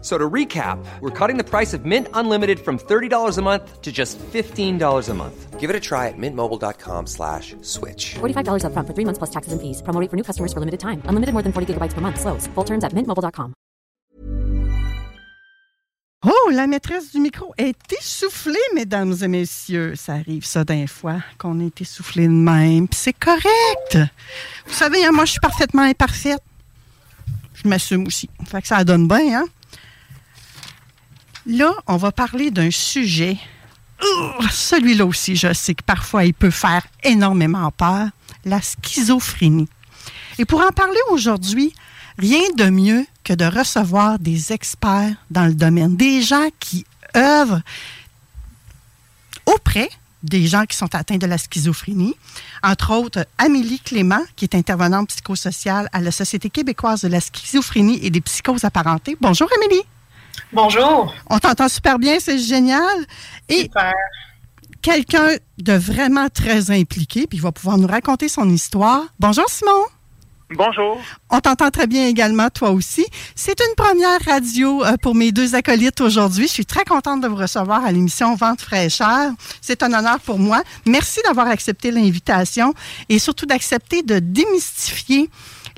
So to recap, we're cutting the price of Mint Unlimited from $30 a month to just $15 a month. Give it a try at mintmobile.com slash switch. $45 up front for three months plus taxes and fees. Promo rate for new customers for limited time. Unlimited more than 40 gigabytes per month. Slows. Full terms at mintmobile.com. Oh, la maîtresse du micro est essoufflée, mesdames et messieurs. Ça arrive ça d'un fois qu'on est essoufflé de même. Puis c'est correct. Vous savez, hein, moi, je suis parfaitement imparfaite. Je m'assume aussi. Fait que ça donne bien, hein? Là, on va parler d'un sujet. Celui-là aussi, je sais que parfois il peut faire énormément peur, la schizophrénie. Et pour en parler aujourd'hui, rien de mieux que de recevoir des experts dans le domaine, des gens qui œuvrent auprès des gens qui sont atteints de la schizophrénie. Entre autres, Amélie Clément, qui est intervenante psychosociale à la Société québécoise de la schizophrénie et des psychoses apparentées. Bonjour, Amélie. Bonjour. On t'entend super bien, c'est génial. Et Super. quelqu'un de vraiment très impliqué, puis il va pouvoir nous raconter son histoire. Bonjour, Simon. Bonjour. On t'entend très bien également, toi aussi. C'est une première radio euh, pour mes deux acolytes aujourd'hui. Je suis très contente de vous recevoir à l'émission Vente fraîcheur. C'est un honneur pour moi. Merci d'avoir accepté l'invitation et surtout d'accepter de démystifier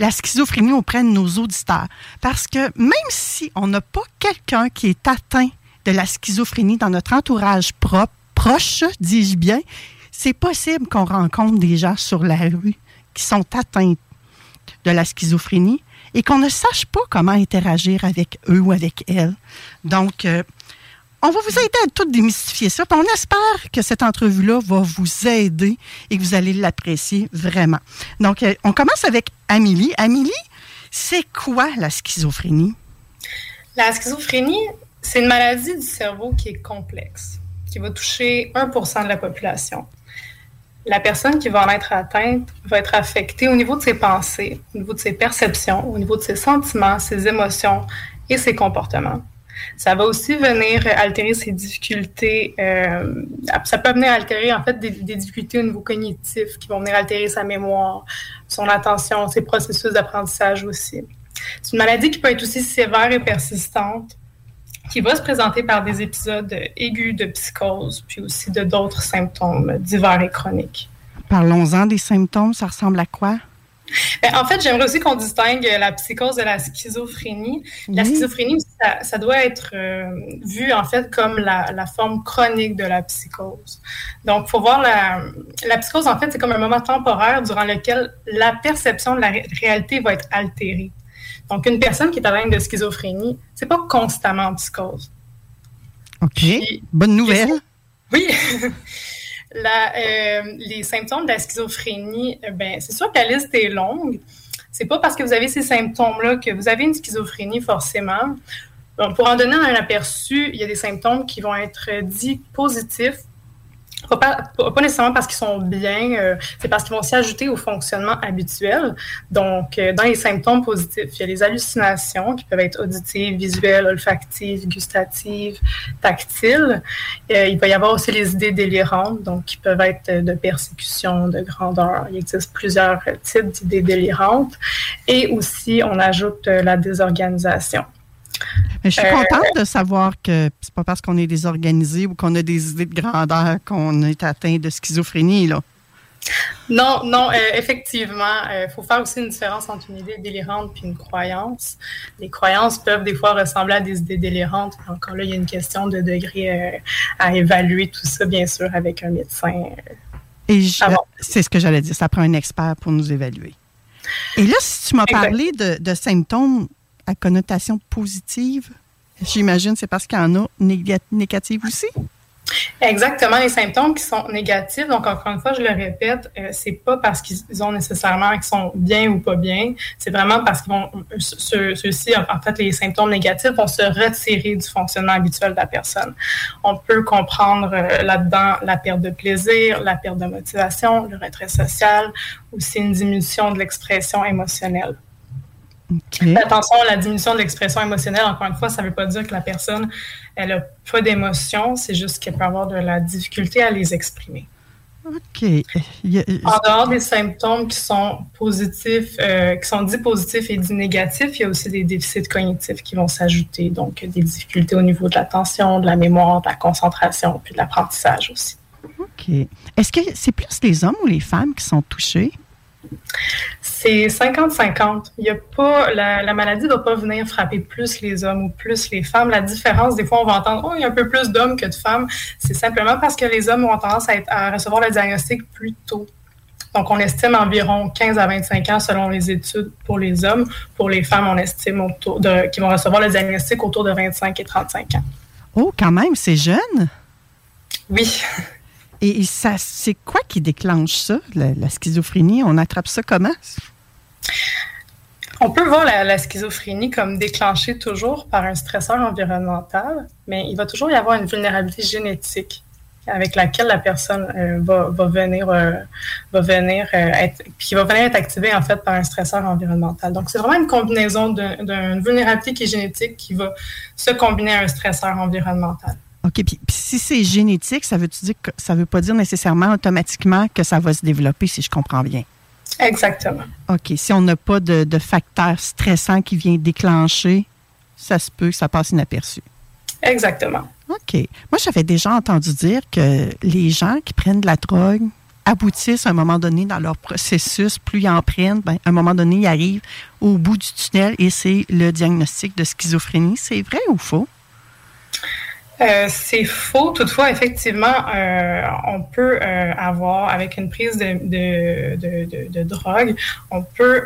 la schizophrénie auprès de nos auditeurs. Parce que même si on n'a pas quelqu'un qui est atteint de la schizophrénie dans notre entourage proche, dis-je bien, c'est possible qu'on rencontre des gens sur la rue qui sont atteints de la schizophrénie et qu'on ne sache pas comment interagir avec eux ou avec elles. Donc, euh, on va vous aider à tout démystifier ça. on espère que cette entrevue-là va vous aider et que vous allez l'apprécier vraiment. Donc, euh, on commence avec Amélie. Amélie, c'est quoi la schizophrénie? La schizophrénie, c'est une maladie du cerveau qui est complexe, qui va toucher 1% de la population. La personne qui va en être atteinte va être affectée au niveau de ses pensées, au niveau de ses perceptions, au niveau de ses sentiments, ses émotions et ses comportements. Ça va aussi venir altérer ses difficultés. euh, ça peut venir altérer en fait des, des difficultés au niveau cognitif qui vont venir altérer sa mémoire, son attention, ses processus d'apprentissage aussi. C'est une maladie qui peut être aussi sévère et persistante, qui va se présenter par des épisodes aigus de psychose, puis aussi de d'autres symptômes divers et chroniques. Parlons-en des symptômes. Ça ressemble à quoi? Ben, en fait, j'aimerais aussi qu'on distingue la psychose de la schizophrénie. La Oui. schizophrénie, ça, ça doit être euh, vu en fait comme la, la forme chronique de la psychose. Donc, faut voir la, la psychose, en fait, c'est comme un moment temporaire durant lequel la perception de la ré- réalité va être altérée. Donc, une personne qui est atteinte de schizophrénie, c'est pas constamment en psychose. OK. Puis- Bonne nouvelle. Oui. La, euh, les symptômes de la schizophrénie, euh, ben, c'est sûr que la liste est longue. C'est pas parce que vous avez ces symptômes-là que vous avez une schizophrénie forcément. Pour en donner un aperçu, il y a des symptômes qui vont être dits positifs. Pas, pas- nécessairement parce qu'ils sont bien, euh, c'est parce qu'ils vont s'y ajouter au fonctionnement habituel. Donc, euh, dans les symptômes positifs, il y a les hallucinations qui peuvent être auditives, visuelles, olfactives, gustatives, tactiles. Euh, il va y avoir aussi les idées délirantes, donc qui peuvent être de persécution, de grandeur. Il existe plusieurs types d'idées délirantes. Et aussi, on ajoute euh, la désorganisation. Mais je suis Euh, contente de savoir que c'est pas parce qu'on est désorganisé ou qu'on a des idées de grandeur qu'on est atteint de schizophrénie. Là. Non, non, euh, effectivement, il faut faire aussi une différence entre une idée délirante puis une croyance. Les croyances peuvent des fois ressembler à des idées délirantes. Encore là, il y a une question de degré euh, à évaluer tout ça, bien sûr, avec un médecin. euh. Et c'est ce que j'allais dire. Ça prend un expert pour nous évaluer. Et là, si tu m'as parlé de, de symptômes à connotation positive, j'imagine c'est parce qu'il y en a néga- négatives aussi. Exactement, les symptômes qui sont négatifs. Donc, encore une fois, je le répète, euh, c'est pas parce qu'ils ont nécessairement qu'ils sont bien ou pas bien. C'est vraiment parce qu'ils vont ceux-ci, en fait, les symptômes négatifs vont se retirer du fonctionnement habituel de la personne. On peut comprendre euh, là-dedans la perte de plaisir, la perte de motivation, le retrait social, aussi une diminution de l'expression émotionnelle. Attention, la diminution de l'expression émotionnelle, encore une fois, ça ne veut pas dire que la personne, elle n'a pas d'émotions, c'est juste qu'elle peut avoir de la difficulté à les exprimer. OK. En dehors des symptômes qui sont positifs, euh, qui sont dits positifs et dits négatifs, il y a aussi des déficits cognitifs qui vont s'ajouter. Donc, des difficultés au niveau de l'attention, de la mémoire, de la concentration, puis de l'apprentissage aussi. OK. Est-ce que c'est plus les hommes ou les femmes qui sont touchés? C'est 50-50. Il y a pas la, maladie ne va pas venir frapper plus les hommes ou plus les femmes. La différence, des fois, on va entendre oh, il y a un peu plus d'hommes que de femmes. C'est simplement parce que les hommes ont tendance à, recevoir le diagnostic plus tôt. Donc, on estime environ 15 à 25 ans selon les études pour les hommes. Pour les femmes, on estime autour de, qu'ils vont recevoir le diagnostic autour de 25 et 35 ans. Oh, quand même, c'est jeune. Oui. Et, ça, c'est quoi qui déclenche ça, la, schizophrénie? On attrape ça comment? On peut voir la, schizophrénie comme déclenchée toujours par un stresseur environnemental, mais il va toujours y avoir une vulnérabilité génétique avec laquelle la personne euh, va, venir, euh, va venir euh, être, qui va venir être activée en fait par un stresseur environnemental. Donc c'est vraiment une combinaison d'une vulnérabilité qui est génétique qui va se combiner à un stresseur environnemental. OK. Puis, si c'est génétique, ça veut dire que ça veut pas dire nécessairement automatiquement que ça va se développer, si je comprends bien? Exactement. OK. Si on n'a pas de, de facteur stressant qui vient déclencher, ça se peut que ça passe inaperçu. Exactement. OK. Moi, j'avais déjà entendu dire que les gens qui prennent de la drogue aboutissent à un moment donné dans leur processus, plus ils en prennent, ben, à un moment donné, ils arrivent au bout du tunnel et c'est le diagnostic de schizophrénie. C'est vrai ou faux? Euh, c'est faux. Toutefois, effectivement, euh, on peut euh, avoir, avec une prise de, de, de, de drogue, on peut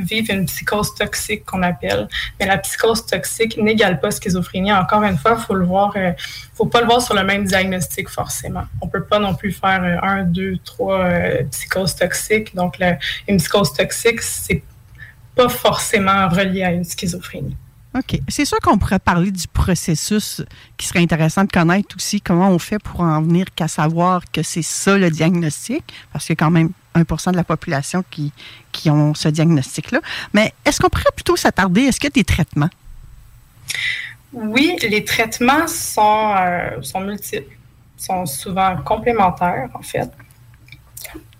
vivre une psychose toxique qu'on appelle. Mais la psychose toxique n'égale pas schizophrénie. Encore une fois, faut le voir, faut pas le voir sur le même diagnostic forcément. On peut pas non plus faire un, deux, trois psychoses toxiques. Donc, une psychose toxique, c'est pas forcément relié à une schizophrénie. OK. C'est sûr qu'on pourrait parler du processus qui serait intéressant de connaître aussi comment on fait pour en venir qu'à savoir que c'est ça le diagnostic, parce qu'il y a quand même 1% de la population qui, qui ont ce diagnostic-là. Mais est-ce qu'on pourrait plutôt s'attarder? Est-ce qu'il y a des traitements? Oui, les traitements sont, euh, sont multiples, sont souvent complémentaires, en fait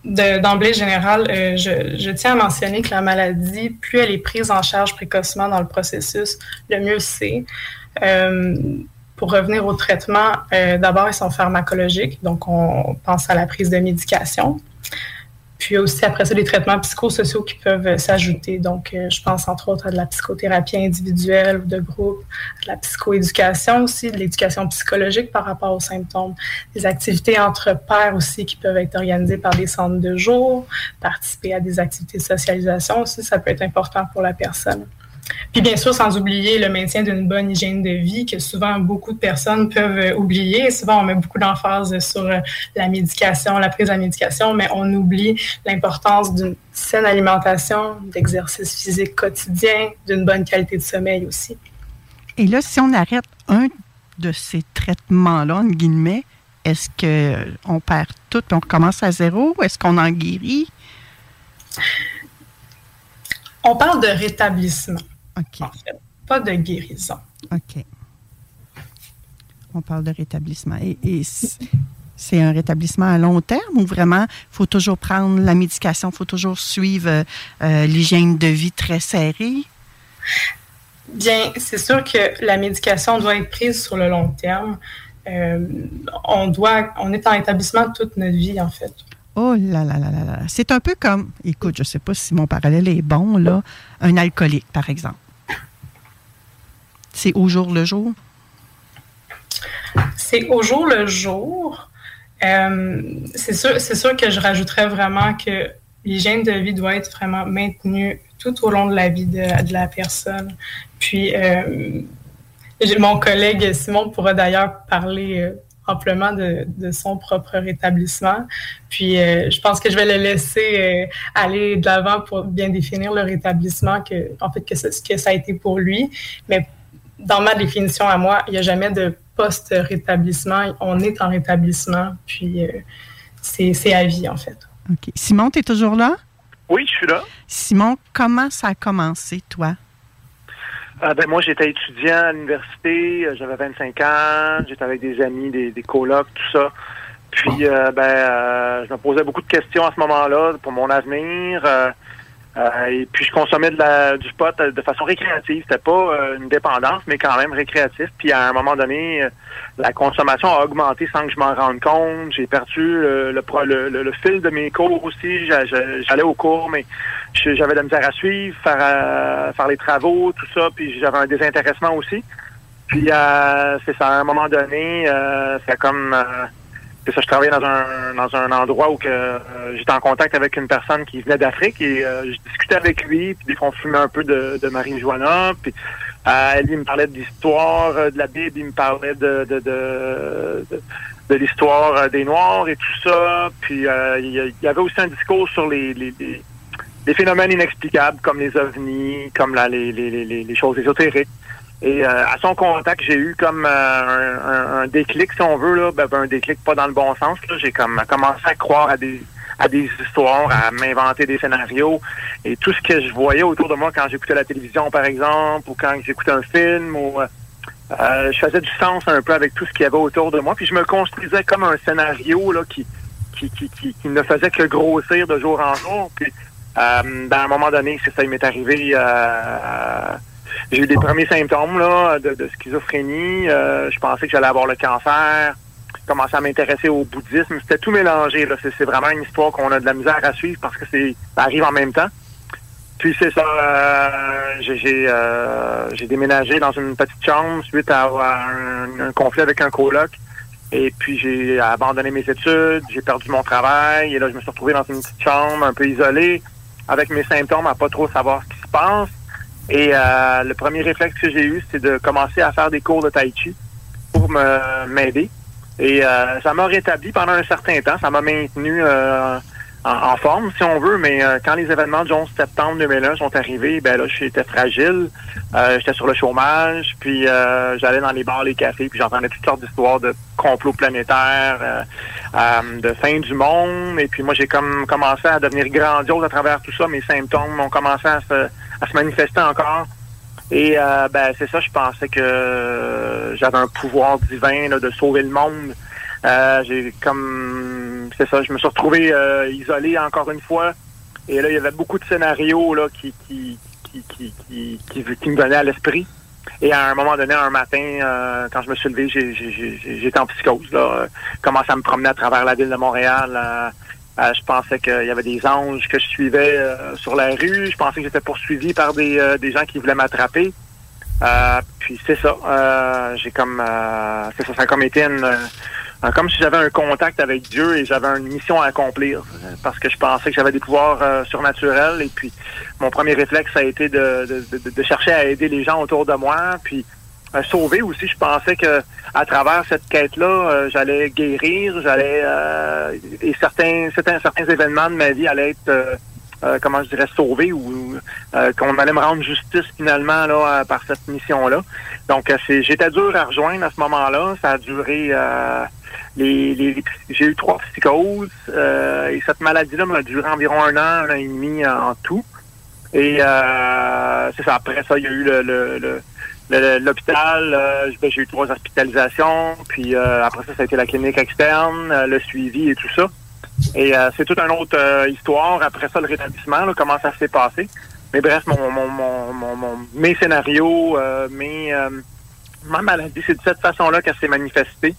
d'emblée générale, euh, je, tiens à mentionner que la maladie, plus elle est prise en charge précocement dans le processus, le mieux c'est. Euh, pour revenir au traitement, euh, d'abord, ils sont pharmacologiques, donc on pense à la prise de médication. Puis aussi, après ça, des traitements psychosociaux qui peuvent s'ajouter. Donc, euh, je pense entre autres à de la psychothérapie individuelle ou de groupe, de la psychoéducation aussi, de l'éducation psychologique par rapport aux symptômes, des activités entre pairs aussi qui peuvent être organisées par des centres de jour, participer à des activités de socialisation aussi, ça peut être important pour la personne. Puis bien sûr, sans oublier le maintien d'une bonne hygiène de vie que souvent beaucoup de personnes peuvent euh, oublier. Souvent, on met beaucoup d'emphase sur euh, la médication, la prise de la médication, mais on oublie l'importance d'une saine alimentation, d'exercice physique quotidien, d'une bonne qualité de sommeil aussi. Et là, si on arrête un de ces traitements-là, en guillemets, est-ce qu'on perd tout et on recommence à zéro? Est-ce qu'on en guérit? On parle de rétablissement. OK. pas de guérison. OK. On parle de rétablissement. Et, c'est un rétablissement à long terme ou vraiment il faut toujours prendre la médication, il faut toujours suivre euh, euh, l'hygiène de vie très serrée? Bien, c'est sûr que la médication doit être prise sur le long terme. Euh, on doit, on est en établissement toute notre vie en fait. Oh là là là là là. C'est un peu comme, écoute, je ne sais pas si mon parallèle est bon, là, un alcoolique, par exemple. C'est au jour le jour? C'est au jour le jour. Euh, c'est sûr, que je rajouterais vraiment que l'hygiène de vie doit être vraiment maintenue tout au long de la vie de, la personne. Puis, euh, mon collègue Simon pourra d'ailleurs parler euh, amplement de, son propre rétablissement. Puis je pense que je vais le laisser aller de l'avant pour bien définir le rétablissement que, en fait, que ce que ça a été pour lui. Mais dans ma définition à moi, il n'y a jamais de post-rétablissement. On est en rétablissement, puis c'est à vie, en fait. OK. Simon, tu es toujours là? Oui, je suis là. Simon, comment ça a commencé, toi? Euh, ben, moi, j'étais étudiant à l'université, euh, j'avais 25 ans, j'étais avec des amis, des, des colocs, tout ça. Puis, euh, ben, je me posais beaucoup de questions à ce moment-là pour mon avenir. Euh, et puis je consommais de la, du pot de façon récréative. C'était pas euh, une dépendance, mais quand même récréatif. Puis à un moment donné, euh, la consommation a augmenté sans que je m'en rende compte. J'ai perdu le, le, le, fil de mes cours aussi. J'allais au cours, mais j'avais de la misère à suivre, faire, faire les travaux, tout ça. Puis j'avais un désintéressement aussi. Puis c'est ça, à un moment donné, c'est comme c'est ça, je travaillais dans un dans un endroit où que euh, j'étais en contact avec une personne qui venait d'Afrique et euh, je discutais avec lui, puis des fois on fumait un peu de, de marijuana, puis euh, il me parlait de l'histoire de la Bible, il me parlait de de, de, de, l'histoire des Noirs et tout ça, puis il y avait aussi un discours sur les, les, les, phénomènes inexplicables comme les ovnis, comme la, les, les, les choses ésotériques. Et euh, à son contact, j'ai eu comme euh, un, déclic, si on veut, là, ben, un déclic pas dans le bon sens. J'ai comme commencé à croire à des à des histoires, à m'inventer des scénarios. Et tout ce que je voyais autour de moi quand j'écoutais la télévision, par exemple, ou quand j'écoutais un film, ou euh, je faisais du sens un peu avec tout ce qu'il y avait autour de moi. Puis je me construisais comme un scénario là, qui, qui, qui, qui, ne faisait que grossir de jour en jour. Puis ben, à un moment donné, c'est ça, il m'est arrivé j'ai eu des premiers symptômes là, de, schizophrénie. Euh, je pensais que j'allais avoir le cancer. J'ai commencé à m'intéresser au bouddhisme. C'était tout mélangé. Là. C'est, vraiment une histoire qu'on a de la misère à suivre parce que c'est ça arrive en même temps. Puis c'est ça, euh, j'ai, euh, j'ai, déménagé dans une petite chambre suite à, un, conflit avec un coloc. Et puis j'ai abandonné mes études, j'ai perdu mon travail. Et là, je me suis retrouvé dans une petite chambre un peu isolée, avec mes symptômes, à pas trop savoir ce qui se passe. Et euh, le premier réflexe que j'ai eu, c'est de commencer à faire des cours de tai chi pour m'aider. Et euh, ça m'a rétabli pendant un certain temps. Ça m'a maintenu euh, en, forme, si on veut. Mais quand les événements du 11 septembre 2001 sont arrivés, ben là, j'étais fragile. j'étais sur le chômage. Puis j'allais dans les bars, les cafés. Puis j'entendais toutes sortes d'histoires de complots planétaires, de fin du monde. Et puis moi, j'ai comme commencé à devenir grandiose à travers tout ça. Mes symptômes ont commencé à se à se manifester encore. Et euh, ben c'est ça, je pensais que j'avais un pouvoir divin de sauver le monde. Euh, j'ai comme c'est ça, je me suis retrouvé euh, isolé encore une fois. Et là, il y avait beaucoup de scénarios là qui qui qui qui, qui, me venaient à l'esprit. Et à un moment donné, un matin, quand je me suis levé, j'étais en psychose. Là, commencé à me promener à travers la ville de Montréal. Euh, je pensais qu'il y avait des anges que je suivais euh, sur la rue. Je pensais que j'étais poursuivi par des, euh, des gens qui voulaient m'attraper. puis c'est ça. j'ai comme ça, ça a comme été une, comme si j'avais un contact avec Dieu et j'avais une mission à accomplir. Parce que je pensais que j'avais des pouvoirs surnaturels. Et puis mon premier réflexe a été de, de, de, chercher à aider les gens autour de moi. Puis sauver aussi. Je pensais que à travers cette quête-là, euh, j'allais guérir, j'allais euh, et certains, certains certains événements de ma vie allaient être euh, comment je dirais sauvés ou qu'on allait me rendre justice finalement là par cette mission-là. Donc j'étais dur à rejoindre à ce moment-là. Ça a duré les, j'ai eu trois psychoses et cette maladie-là m'a duré environ un an, un an et demi en tout. Et c'est ça. Après ça, il y a eu le, L'hôpital, euh, ben, j'ai eu trois hospitalisations, puis euh, après ça, ça a été la clinique externe, euh, le suivi et tout ça. Et c'est toute une autre histoire. Après ça, le rétablissement, comment ça s'est passé. Mais bref, mon, mon, mon, mon mes scénarios, mes, ma maladie, c'est de cette façon-là qu'elle s'est manifestée.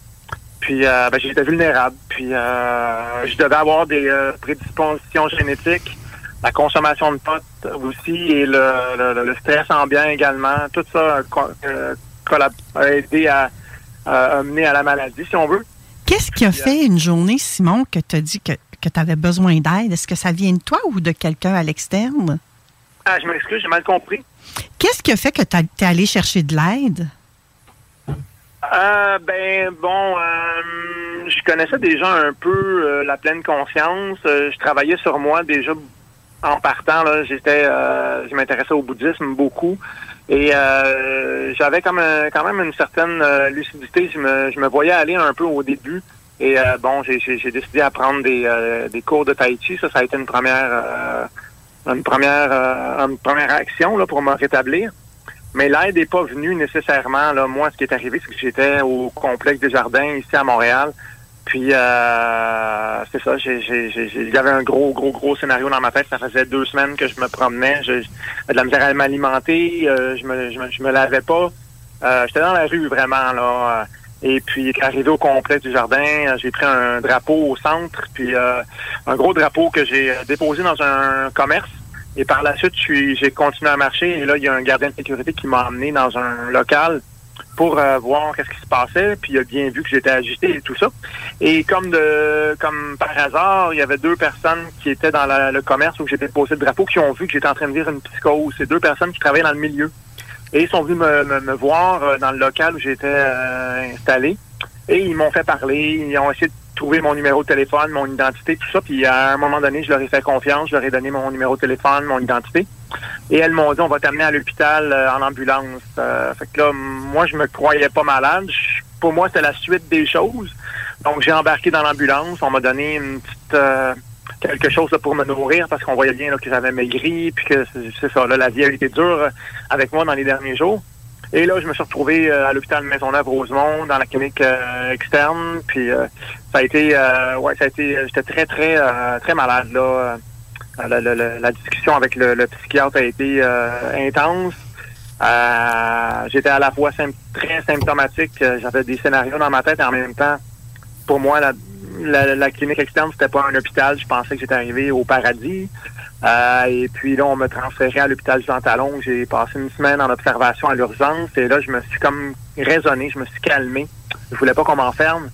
Puis ben, j'étais vulnérable. Puis je devais avoir des prédispositions génétiques la consommation de potes aussi et le, le, stress ambiant également, tout ça euh, a aidé à, à, mener à la maladie, si on veut. Qu'est-ce qui a fait une journée, Simon, que tu as dit que, que tu avais besoin d'aide? Est-ce que ça vient de toi ou de quelqu'un à l'externe? Ah, je m'excuse, j'ai mal compris. Qu'est-ce qui a fait que tu es allé chercher de l'aide? Euh, ben bon, euh, je connaissais déjà un peu euh, la pleine conscience. Euh, je travaillais sur moi déjà en partant. Là, j'étais, euh, je m'intéressais au bouddhisme beaucoup et euh, j'avais un- quand même une certaine euh, lucidité. Je me, voyais aller un peu au début. Et euh, bon, j'ai, décidé à prendre des, euh, cours de tai chi. Ça, ça a été une première, euh, une première, euh, une première action là pour me rétablir. Mais l'aide n'est pas venue nécessairement. Moi, ce qui est arrivé, c'est que j'étais au complexe des jardins ici à Montréal. Puis euh, c'est ça, il un gros, gros, gros scénario dans ma tête. Ça faisait deux semaines que je me promenais. J'avais de la misère à m'alimenter. euh, je me, je me, je me lavais pas. Euh, j'étais dans la rue vraiment là. Et puis arrivé au complexe du jardin, euh, j'ai pris un drapeau au centre, puis euh, un gros drapeau que j'ai euh, déposé dans un commerce. Et par la suite, j'ai continué à marcher. Et là, il y a un gardien de sécurité qui m'a emmené dans un local pour euh, voir qu'est-ce qui se passait. Puis il a bien vu que j'étais agité et tout ça. Et comme de comme par hasard, il y avait deux personnes qui étaient dans le commerce où j'étais posé le drapeau qui ont vu que j'étais en train de vivre une psychose. C'est deux personnes qui travaillaient dans le milieu. Et ils sont venus me voir euh, dans le local où j'étais euh, installé. Et ils m'ont fait parler. Ils ont essayé de trouver mon numéro de téléphone, mon identité, tout ça. Puis à un moment donné, je leur ai fait confiance. Je leur ai donné mon numéro de téléphone, mon identité. Et elles m'ont dit, on va t'amener à l'hôpital euh, en ambulance. Euh, fait que là, moi, je me croyais pas malade. Pour moi, c'était la suite des choses. Donc, j'ai embarqué dans l'ambulance. On m'a donné une petite... euh, quelque chose là, pour me nourrir parce qu'on voyait bien là, que j'avais maigri puis que c'est- c'est ça, là, la vie a été dure euh, avec moi dans les derniers jours. Et là, je me suis retrouvé euh, à l'hôpital Maisonneuve-Rosemont, dans la clinique euh, externe. Puis ça a été, ouais, ça a été, j'étais très, très, très malade là. Euh, La, discussion avec le, psychiatre a été euh, intense. Euh, j'étais à la fois très symptomatique. J'avais des scénarios dans ma tête et en même temps, pour moi, la, clinique externe, c'était pas un hôpital. Je pensais que j'étais arrivé au paradis. Et puis là, on me transférait à l'hôpital Jean Talon. J'ai passé une semaine en observation à l'urgence. Et là, je me suis comme raisonné, je me suis calmé. Je voulais pas qu'on m'enferme.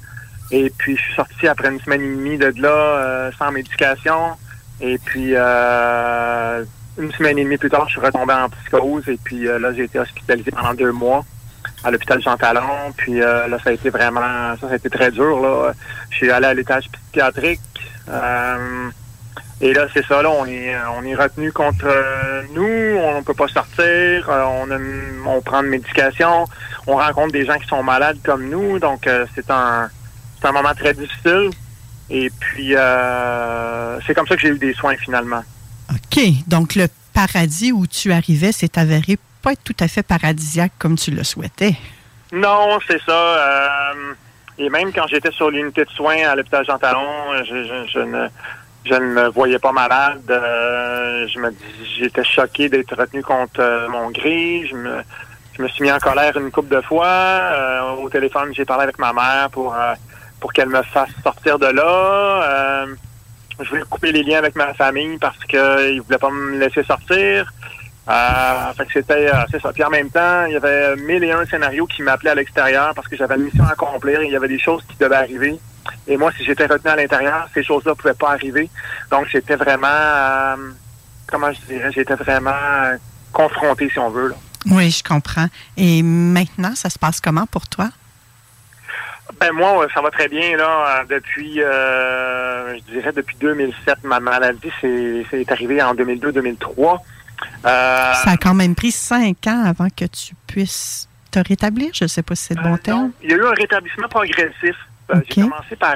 Et puis, je suis sorti après une semaine et demie de là, sans médication. Et puis, euh, une semaine et demie plus tard, je suis retombé en psychose. Et puis euh, là, j'ai été hospitalisé pendant deux mois à l'hôpital Jean Talon. Puis euh, là, ça a été vraiment, ça, ça a été très dur. Là. Je suis allé à l'étage psychiatrique. Euh, et là, c'est ça, là, on est, on est retenu contre nous, on ne peut pas sortir, on, a- on prend de médication, on rencontre des gens qui sont malades comme nous, donc c'est un, c'est un moment très difficile. Et puis, euh, c'est comme ça que j'ai eu des soins finalement. OK. Donc, le paradis où tu arrivais s'est avéré pas être tout à fait paradisiaque comme tu le souhaitais. Non, c'est ça. euh, et même quand j'étais sur l'unité de soins à l'hôpital Jean Talon, je, je- je ne, je ne me voyais pas malade. euh, je me j'étais choqué d'être retenu contre mon gré. Je me, je me suis mis en colère une couple de fois. Au téléphone, j'ai parlé avec ma mère pour pour qu'elle me fasse sortir de là. Euh, je voulais couper les liens avec ma famille parce qu'ils ne voulaient pas me laisser sortir. Euh, c'était, euh, c'est ça. Puis en même temps, il y avait mille et un scénarios qui m'appelaient à l'extérieur parce que j'avais une mission à accomplir. Il y avait des choses qui devaient arriver. Et moi, si j'étais retenu à l'intérieur, ces choses-là pouvaient pas arriver. Donc, j'étais vraiment, euh, comment je dirais, j'étais vraiment euh, confronté, si on veut. Là. Oui, je comprends. Et maintenant, ça se passe comment pour toi? Ben moi, ça va très bien là. Depuis, euh, je dirais depuis 2007, ma maladie c'est c'est arrivé en 2002-2003. Euh, Ça a quand même pris cinq ans avant que tu puisses te rétablir. Je ne sais pas si c'est le bon Euh, terme. non, il y a eu un rétablissement progressif. J'ai commencé par,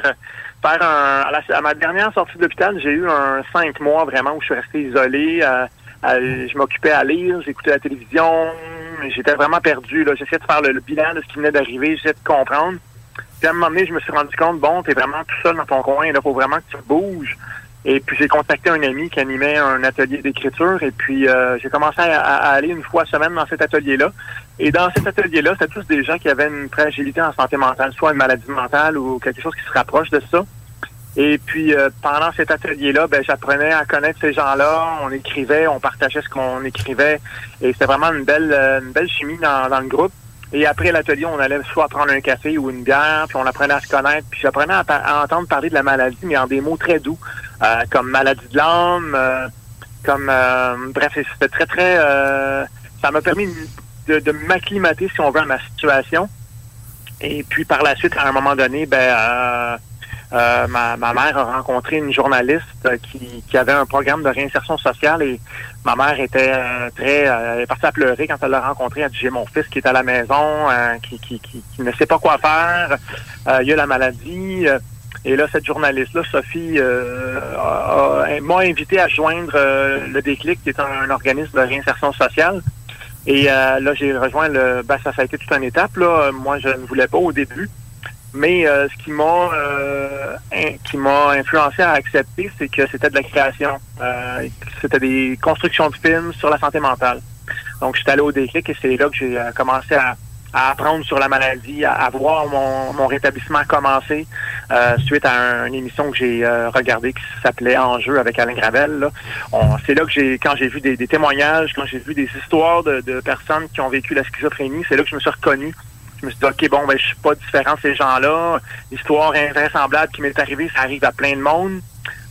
par un, à, la- à ma dernière sortie de l'hôpital, j'ai eu un cinq mois vraiment où je suis resté isolé. je m'occupais à lire, j'écoutais la télévision, j'étais vraiment perdu. là. J'essayais de faire le, le bilan de ce qui venait d'arriver, j'essayais de comprendre. À un moment donné, je me suis rendu compte, bon, t'es vraiment tout seul dans ton coin, il faut vraiment que tu bouges. Et puis j'ai contacté un ami qui animait un atelier d'écriture et puis euh, j'ai commencé à, aller une fois semaine dans cet atelier-là. Et dans cet atelier-là, c'était tous des gens qui avaient une fragilité en santé mentale, soit une maladie mentale ou quelque chose qui se rapproche de ça. Et puis euh, pendant cet atelier-là, ben, j'apprenais à connaître ces gens-là. On écrivait, on partageait ce qu'on écrivait. Et c'était vraiment une belle, euh, une belle chimie dans le groupe. Et après l'atelier, on allait soit prendre un café ou une bière, puis on apprenait à se connaître. Puis j'apprenais à, à entendre parler de la maladie, mais en des mots très doux, euh, comme maladie de l'âme, euh, comme euh, bref, c'était très très. euh, ça m'a permis de, de m'acclimater, si on veut, à ma situation. Et puis par la suite, à un moment donné, ben euh, ma, ma, mère a rencontré une journaliste qui, qui, avait un programme de réinsertion sociale et ma mère était euh, très euh, elle est partie à pleurer quand elle l'a rencontré. Elle a dit j'ai mon fils qui est à la maison, qui, qui, qui, ne sait pas quoi faire, il a la maladie. et là, cette journaliste-là, Sophie, m'a invité à joindre le Déclic, qui est un, organisme de réinsertion sociale. Et là, j'ai rejoint le. Ben, ça, ça a été toute une étape. Là. Moi, je ne voulais pas au début. Mais euh, ce qui m'a euh, qui m'a influencé à accepter, c'est que c'était de la création. Euh, c'était des constructions de films sur la santé mentale. Donc, j'étais allé au déclic et c'est là que j'ai commencé à, apprendre sur la maladie, à, voir mon, mon, rétablissement commencer suite à une émission que j'ai regardée qui s'appelait Enjeu avec Alain Gravel. C'est là que j'ai, quand j'ai vu des, témoignages, quand j'ai vu des histoires de, de personnes qui ont vécu la schizophrénie, c'est là que je me suis reconnu je me suis dit, OK, bon, ben, je suis pas différent de ces gens-là. L'histoire invraisemblable qui m'est arrivée, ça arrive à plein de monde.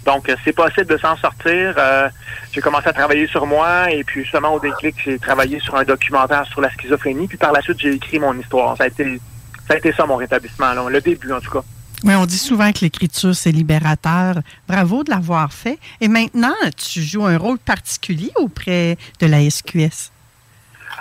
Donc, euh, c'est possible de s'en sortir. Euh, j'ai commencé à travailler sur moi et puis justement au déclic, j'ai travaillé sur un documentaire sur la schizophrénie. Puis par la suite, j'ai écrit mon histoire. Ça a été ça, a été ça mon rétablissement, le début en tout cas. Oui, on dit souvent que l'écriture, c'est libérateur. Bravo de l'avoir fait. Et maintenant, tu joues un rôle particulier auprès de la SQS.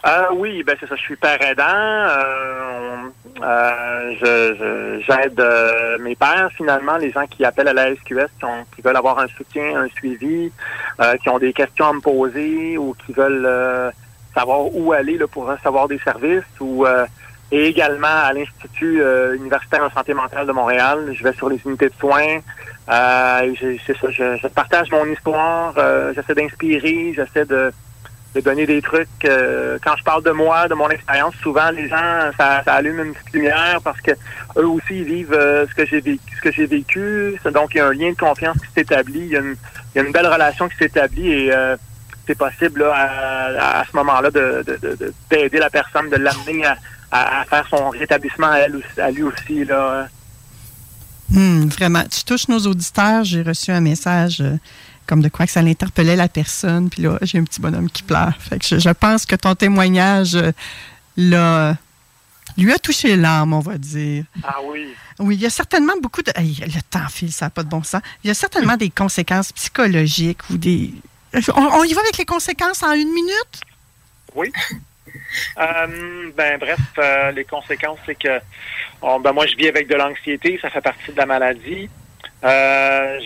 Euh, oui, ben c'est ça. Je suis père aidant. Euh, euh, je, j'aide euh, mes pères, finalement, les gens qui appellent à la SQS, qui, veulent avoir un soutien, un suivi, euh, qui ont des questions à me poser ou qui veulent savoir où aller là, pour recevoir des services ou et également à l'Institut universitaire en santé mentale de Montréal. Je vais sur les unités de soins. c'est ça, je, je, partage mon histoire, j'essaie d'inspirer, j'essaie de de donner des trucs. Euh, quand je parle de moi, de mon expérience, souvent les gens, ça, ça, allume une petite lumière parce que eux aussi ils vivent euh, ce que j'ai vécu, ce que j'ai vécu. Donc il y a un lien de confiance qui s'établit, il, y a une, il y a une belle relation qui s'établit et euh, c'est possible là, à, à, ce moment-là de, de, d'aider la personne, de l'amener à, à, faire son rétablissement à, elle, à lui aussi là. Hum, vraiment, tu touches nos auditeurs. J'ai reçu un message comme de quoi que ça l'interpellait la personne. Puis là, j'ai un petit bonhomme qui pleure. Fait que je, pense que ton témoignage euh, lui a touché l'âme, on va dire. Ah oui. Oui, il y a certainement beaucoup de. le temps file, ça n'a pas de bon sens. Il y a certainement des conséquences psychologiques ou des. On, y va avec les conséquences en une minute? Oui. Euh, ben bref, euh, les conséquences, c'est que ben, moi je vis avec de l'anxiété, ça fait partie de la maladie. Euh,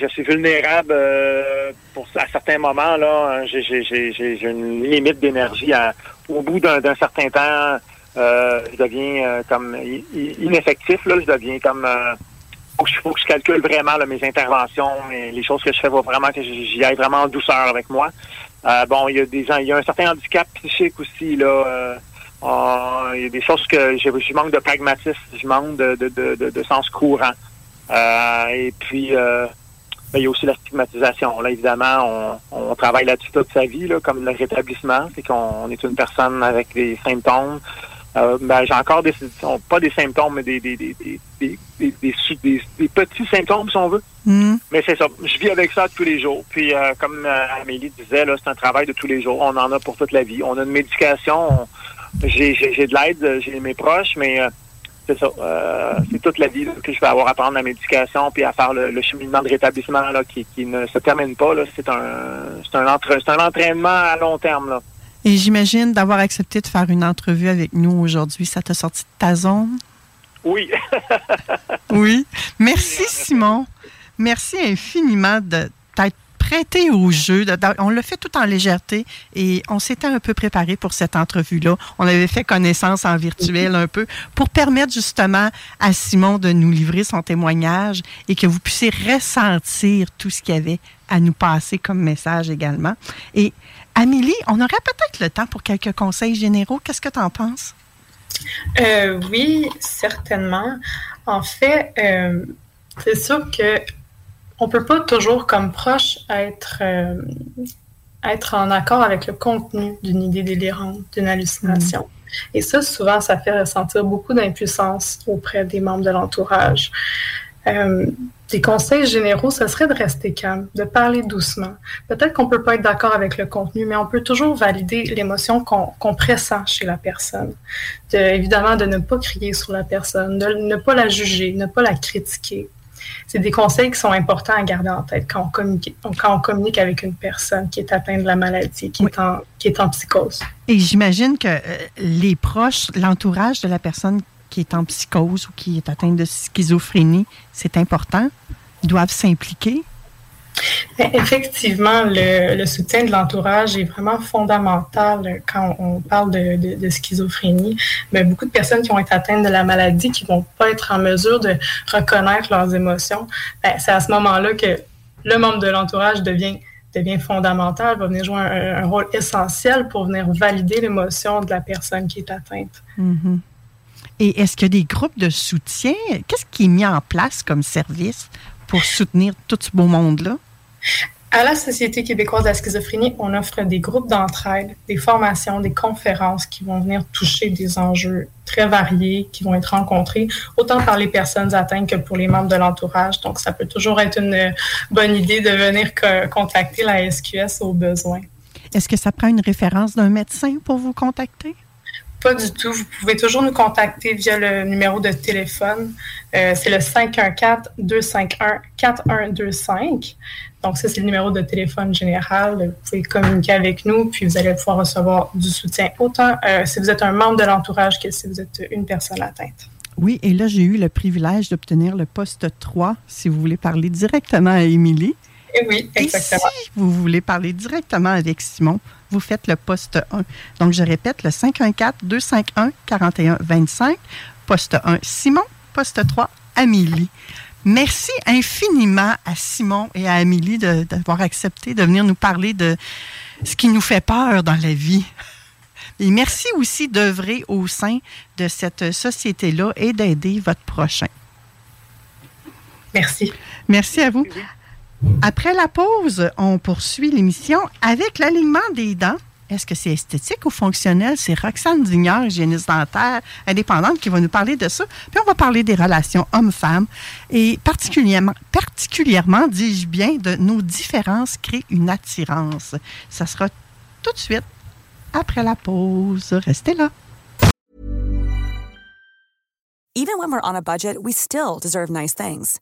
je suis vulnérable euh, pour à certains moments là. J'ai une limite d'énergie. Au bout d'un certain temps, euh, je deviens euh, comme ineffectif. Là, je deviens comme faut que, je, faut que je calcule vraiment mes interventions, et les choses que je fais, faut vraiment que j'y aille vraiment en douceur avec moi. bon, il y a des gens, il y a un certain handicap psychique aussi là. il y a des choses que je, je manque de pragmatisme, je manque de, de, de, de sens courant. Euh, et puis, euh, ben, il y a aussi la stigmatisation. Là, évidemment, on, on travaille là-dessus toute sa vie, là, comme le rétablissement, c'est qu'on est une personne avec des symptômes. Euh, ben, j'ai encore des pas des symptômes, mais des, des, des, des, des petits symptômes, si on veut. Mm. Mais c'est ça. Je vis avec ça tous les jours. Puis, comme Amélie disait, là, c'est un travail de tous les jours. On en a pour toute la vie. On a une médication. J'ai de l'aide, j'ai mes proches, mais c'est ça. Euh, c'est toute la vie que je vais avoir à prendre la médication puis à faire le, cheminement de rétablissement là, qui, ne se termine pas. C'est un, c'est un, un entraînement à long terme. Là. Et j'imagine d'avoir accepté de faire une entrevue avec nous aujourd'hui, ça t'a sorti de ta zone? Oui. oui. Merci, Simon. Merci infiniment de t'être prêté au jeu. On l'a fait tout en légèreté et on s'était un peu préparé pour cette entrevue-là. On avait fait connaissance en virtuel un peu pour permettre justement à Simon de nous livrer son témoignage et que vous puissiez ressentir tout ce qu'il y avait à nous passer comme message également. Et Amélie, on aurait peut-être le temps pour quelques conseils généraux. Qu'est-ce que tu en penses? Euh, oui, certainement. En fait, euh, c'est sûr que on peut pas toujours, comme proche, être, euh, être en accord avec le contenu d'une idée délirante, d'une hallucination. Et ça, souvent, ça fait ressentir beaucoup d'impuissance auprès des membres de l'entourage. Euh, des conseils généraux, ce serait de rester calme, de parler doucement. Peut-être qu'on peut pas être d'accord avec le contenu, mais on peut toujours valider l'émotion qu'on pressent chez la personne. De, évidemment, de ne pas crier sur la personne, de ne pas la juger, ne pas la critiquer. C'est des conseils qui sont importants à garder en tête quand on communique, quand on communique avec une personne qui est atteinte de la maladie, qui, est, en, qui est en psychose. Et j'imagine que euh, les proches, l'entourage de la personne qui est en psychose ou qui est atteinte de schizophrénie, c'est important, doivent s'impliquer? Effectivement, le, soutien de l'entourage est vraiment fondamental quand on parle de, schizophrénie. Mais beaucoup de personnes qui ont été atteintes de la maladie, qui vont pas être en mesure de reconnaître leurs émotions, ben, c'est à ce moment-là que le membre de l'entourage devient devient fondamental, va venir jouer un, rôle essentiel pour venir valider l'émotion de la personne qui est atteinte. Mm-hmm. Et est-ce qu'il y a des groupes de soutien? Qu'est-ce qui est mis en place comme service pour soutenir tout ce beau monde-là? À la Société québécoise de la schizophrénie, on offre des groupes d'entraide, des formations, des conférences qui vont venir toucher des enjeux très variés qui vont être rencontrés autant par les personnes atteintes que pour les membres de l'entourage. Donc, ça peut toujours être une bonne idée de venir contacter la SQS au besoin. Est-ce que ça prend une référence d'un médecin pour vous contacter? Pas du tout. Vous pouvez toujours nous contacter via le numéro de téléphone. Euh, c'est le 514-251-4125. Donc, ça, c'est le numéro de téléphone général. Vous pouvez communiquer avec nous, puis vous allez pouvoir recevoir du soutien, autant euh, si vous êtes un membre de l'entourage que si vous êtes une personne atteinte. Oui, et là, j'ai eu le privilège d'obtenir le poste 3, si vous voulez parler directement à Émilie. Eh oui, exactement. Et si vous voulez parler directement avec Simon, vous faites le poste 1. Donc, je répète, le 514-251-4125, poste 1 Simon, poste 3 Amélie. Merci infiniment à Simon et à Amélie d'avoir accepté de venir nous parler de ce qui nous fait peur dans la vie. Et merci aussi d'œuvrer au sein de cette société-là et d'aider votre prochain. Merci. Merci à vous. Après la pause, on poursuit l'émission avec l'alignement des dents. Est-ce que c'est esthétique ou fonctionnel? C'est Roxane Dignard, hygiéniste dentaire indépendante, qui va nous parler de ça. Puis on va parler des relations hommes-femmes et particulièrement, particulièrement, dis-je bien, de nos différences créent une attirance. Ça sera tout de suite après la pause. Restez là. Even when we're on a budget, we still deserve nice things.